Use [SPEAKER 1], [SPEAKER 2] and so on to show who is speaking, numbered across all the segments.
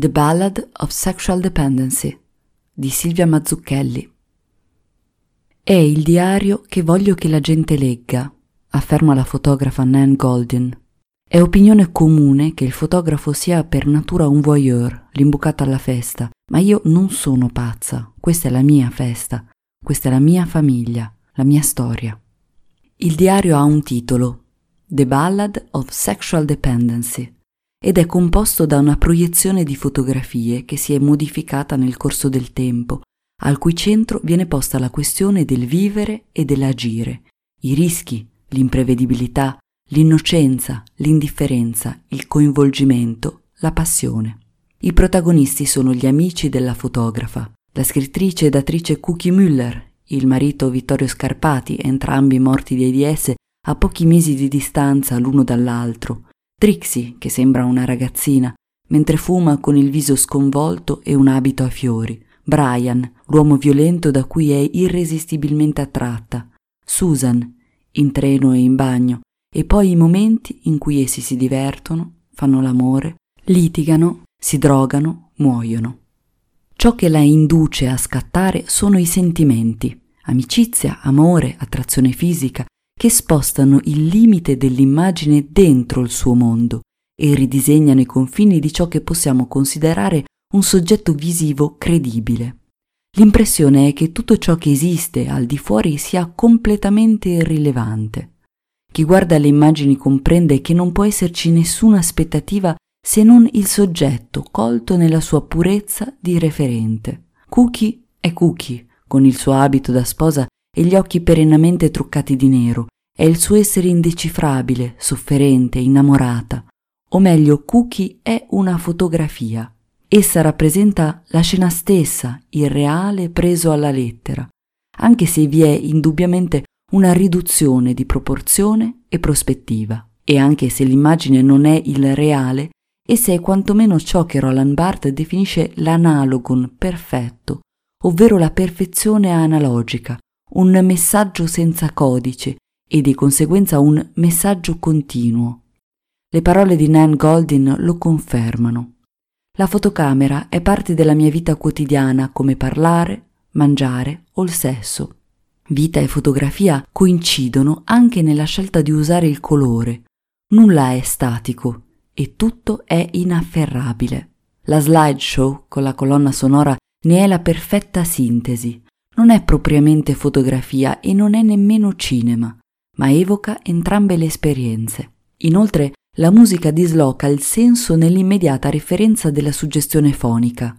[SPEAKER 1] The Ballad of Sexual Dependency di Silvia Mazzucchelli. È il diario che voglio che la gente legga, afferma la fotografa Nan Goldin. È opinione comune che il fotografo sia per natura un voyeur, l'imbucato alla festa, ma io non sono pazza, questa è la mia festa, questa è la mia famiglia, la mia storia. Il diario ha un titolo, The Ballad of Sexual Dependency, ed è composto da una proiezione di fotografie che si è modificata nel corso del tempo, al cui centro viene posta la questione del vivere e dell'agire, i rischi, l'imprevedibilità, l'innocenza, l'indifferenza, il coinvolgimento, la passione. I protagonisti sono gli amici della fotografa, la scrittrice ed attrice Cookie Müller, il marito Vittorio Scarpati, entrambi morti di AIDS a pochi mesi di distanza l'uno dall'altro, Trixie, che sembra una ragazzina, mentre fuma con il viso sconvolto e un abito a fiori. Brian, l'uomo violento da cui è irresistibilmente attratta. Susan, in treno e in bagno. E poi i momenti in cui essi si divertono, fanno l'amore, litigano, si drogano, muoiono. Ciò che la induce a scattare sono i sentimenti, amicizia, amore, attrazione fisica, che spostano il limite dell'immagine dentro il suo mondo e ridisegnano i confini di ciò che possiamo considerare un soggetto visivo credibile. L'impressione è che tutto ciò che esiste al di fuori sia completamente irrilevante. Chi guarda le immagini comprende che non può esserci nessuna aspettativa se non il soggetto colto nella sua purezza di referente. Cookie è Cookie, con il suo abito da sposa e gli occhi perennemente truccati di nero, è il suo essere indecifrabile, sofferente, innamorata. O meglio, Cookie è una fotografia. Essa rappresenta la scena stessa, il reale preso alla lettera, anche se vi è indubbiamente una riduzione di proporzione e prospettiva. E anche se l'immagine non è il reale, essa è quantomeno ciò che Roland Barthes definisce l'analogon perfetto, ovvero la perfezione analogica, un messaggio senza codice e di conseguenza un messaggio continuo. Le parole di Nan Goldin lo confermano. La fotocamera è parte della mia vita quotidiana come parlare, mangiare o il sesso. Vita e fotografia coincidono anche nella scelta di usare il colore. Nulla è statico e tutto è inafferrabile. La slideshow con la colonna sonora ne è la perfetta sintesi. Non è propriamente fotografia e non è nemmeno cinema, ma evoca entrambe le esperienze. Inoltre, la musica disloca il senso nell'immediata referenza della suggestione fonica.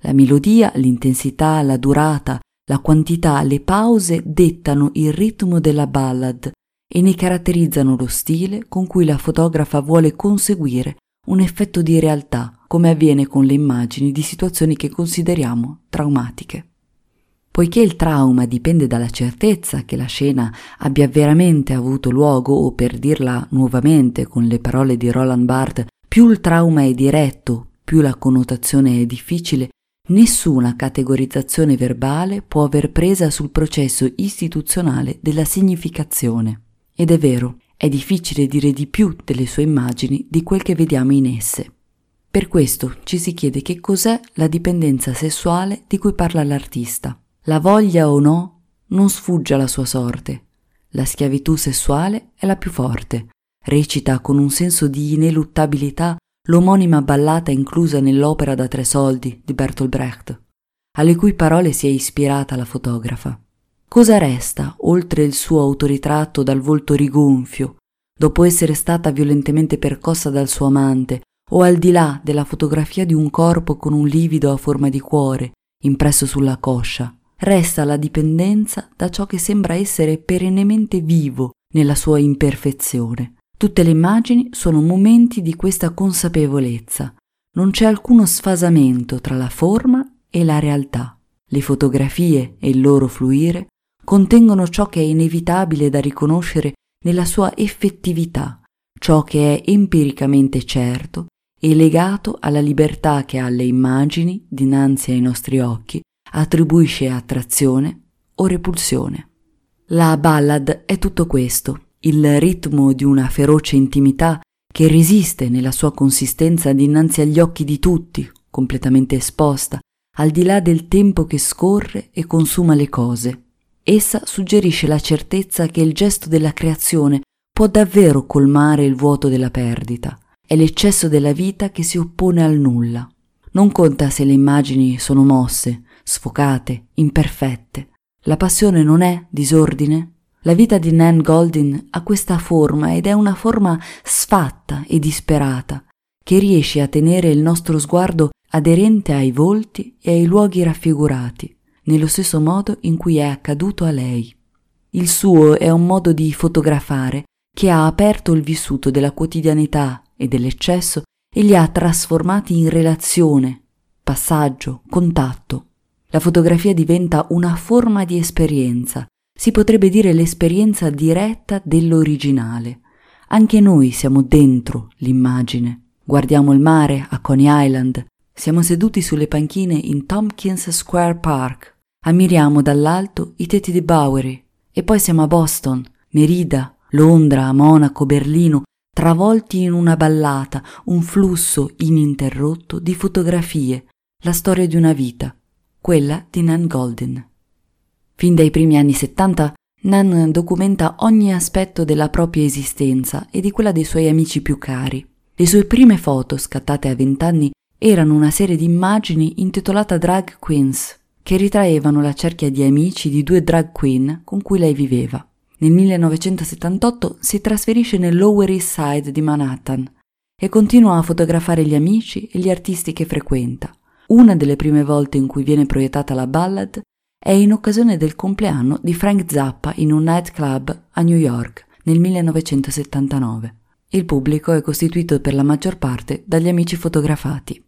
[SPEAKER 1] La melodia, l'intensità, la durata, la quantità, le pause dettano il ritmo della ballad e ne caratterizzano lo stile con cui la fotografa vuole conseguire un effetto di realtà, come avviene con le immagini di situazioni che consideriamo traumatiche. Poiché il trauma dipende dalla certezza che la scena abbia veramente avuto luogo o per dirla nuovamente con le parole di Roland Barthes, più il trauma è diretto, più la connotazione è difficile, nessuna categorizzazione verbale può aver presa sul processo istituzionale della significazione. Ed è vero, è difficile dire di più delle sue immagini di quel che vediamo in esse. Per questo ci si chiede che cos'è la dipendenza sessuale di cui parla l'artista. La voglia o no non sfugge alla sua sorte. La schiavitù sessuale è la più forte. Recita con un senso di ineluttabilità l'omonima ballata inclusa nell'opera da tre soldi di Bertolt Brecht, alle cui parole si è ispirata la fotografa. Cosa resta, oltre il suo autoritratto dal volto rigonfio, dopo essere stata violentemente percossa dal suo amante, o al di là della fotografia di un corpo con un livido a forma di cuore, impresso sulla coscia? Resta la dipendenza da ciò che sembra essere perennemente vivo nella sua imperfezione. Tutte le immagini sono momenti di questa consapevolezza. Non c'è alcuno sfasamento tra la forma e la realtà. Le fotografie e il loro fluire contengono ciò che è inevitabile da riconoscere nella sua effettività, ciò che è empiricamente certo e legato alla libertà che alle immagini dinanzi ai nostri occhi attribuisce attrazione o repulsione. La ballad è tutto questo, il ritmo di una feroce intimità che resiste nella sua consistenza dinanzi agli occhi di tutti, completamente esposta, al di là del tempo che scorre e consuma le cose. Essa suggerisce la certezza che il gesto della creazione può davvero colmare il vuoto della perdita. È l'eccesso della vita che si oppone al nulla. Non conta se le immagini sono mosse, sfocate, imperfette. La passione non è disordine? La vita di Nan Goldin ha questa forma ed è una forma sfatta e disperata, che riesce a tenere il nostro sguardo aderente ai volti e ai luoghi raffigurati, nello stesso modo in cui è accaduto a lei. Il suo è un modo di fotografare che ha aperto il vissuto della quotidianità e dell'eccesso e li ha trasformati in relazione, passaggio, contatto. La fotografia diventa una forma di esperienza, si potrebbe dire l'esperienza diretta dell'originale. Anche noi siamo dentro l'immagine. Guardiamo il mare a Coney Island, siamo seduti sulle panchine in Tompkins Square Park, ammiriamo dall'alto i tetti di Bowery. E poi siamo a Boston, Merida, Londra, Monaco, Berlino, travolti in una ballata, un flusso ininterrotto di fotografie, la storia di una vita, quella di Nan Golden. Fin dai primi anni 70 Nan documenta ogni aspetto della propria esistenza e di quella dei suoi amici più cari. Le sue prime foto, scattate a vent'anni, erano una serie di immagini intitolata Drag Queens, che ritraevano la cerchia di amici di due drag queen con cui lei viveva. Nel 1978 si trasferisce nel Lower East Side di Manhattan e continua a fotografare gli amici e gli artisti che frequenta. Una delle prime volte in cui viene proiettata la ballad è in occasione del compleanno di Frank Zappa in un nightclub a New York nel 1979. Il pubblico è costituito per la maggior parte dagli amici fotografati.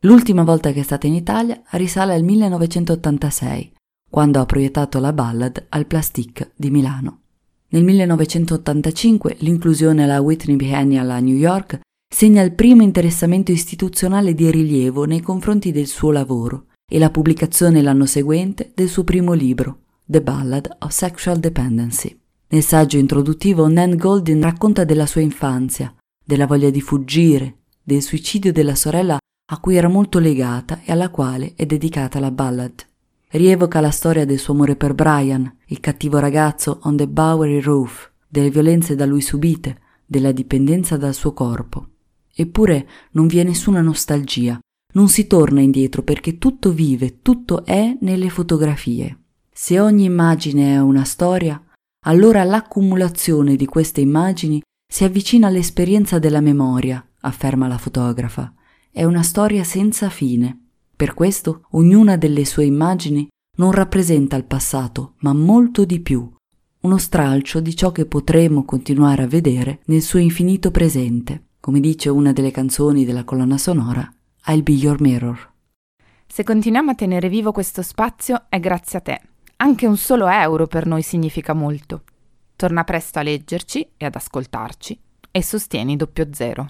[SPEAKER 1] L'ultima volta che è stata in Italia risale al 1986, quando ha proiettato la ballad al Plastic di Milano. Nel 1985 l'inclusione alla Whitney Biennial a New York segna il primo interessamento istituzionale di rilievo nei confronti del suo lavoro e la pubblicazione l'anno seguente del suo primo libro, The Ballad of Sexual Dependency. Nel saggio introduttivo Nan Goldin racconta della sua infanzia, della voglia di fuggire, del suicidio della sorella a cui era molto legata e alla quale è dedicata la ballad rievoca la storia del suo amore per Brian, il cattivo ragazzo on the Bowery Roof, delle violenze da lui subite, della dipendenza dal suo corpo. Eppure non vi è nessuna nostalgia, non si torna indietro perché tutto vive, tutto è nelle fotografie. Se ogni immagine è una storia, allora l'accumulazione di queste immagini si avvicina all'esperienza della memoria, afferma la fotografa. È una storia senza fine. Per questo ognuna delle sue immagini non rappresenta il passato, ma molto di più, uno stralcio di ciò che potremo continuare a vedere nel suo infinito presente, come dice una delle canzoni della colonna sonora, I'll Be Your Mirror.
[SPEAKER 2] Se continuiamo a tenere vivo questo spazio è grazie a te. Anche un solo euro per noi significa molto. Torna presto a leggerci e ad ascoltarci e sostieni doppio zero.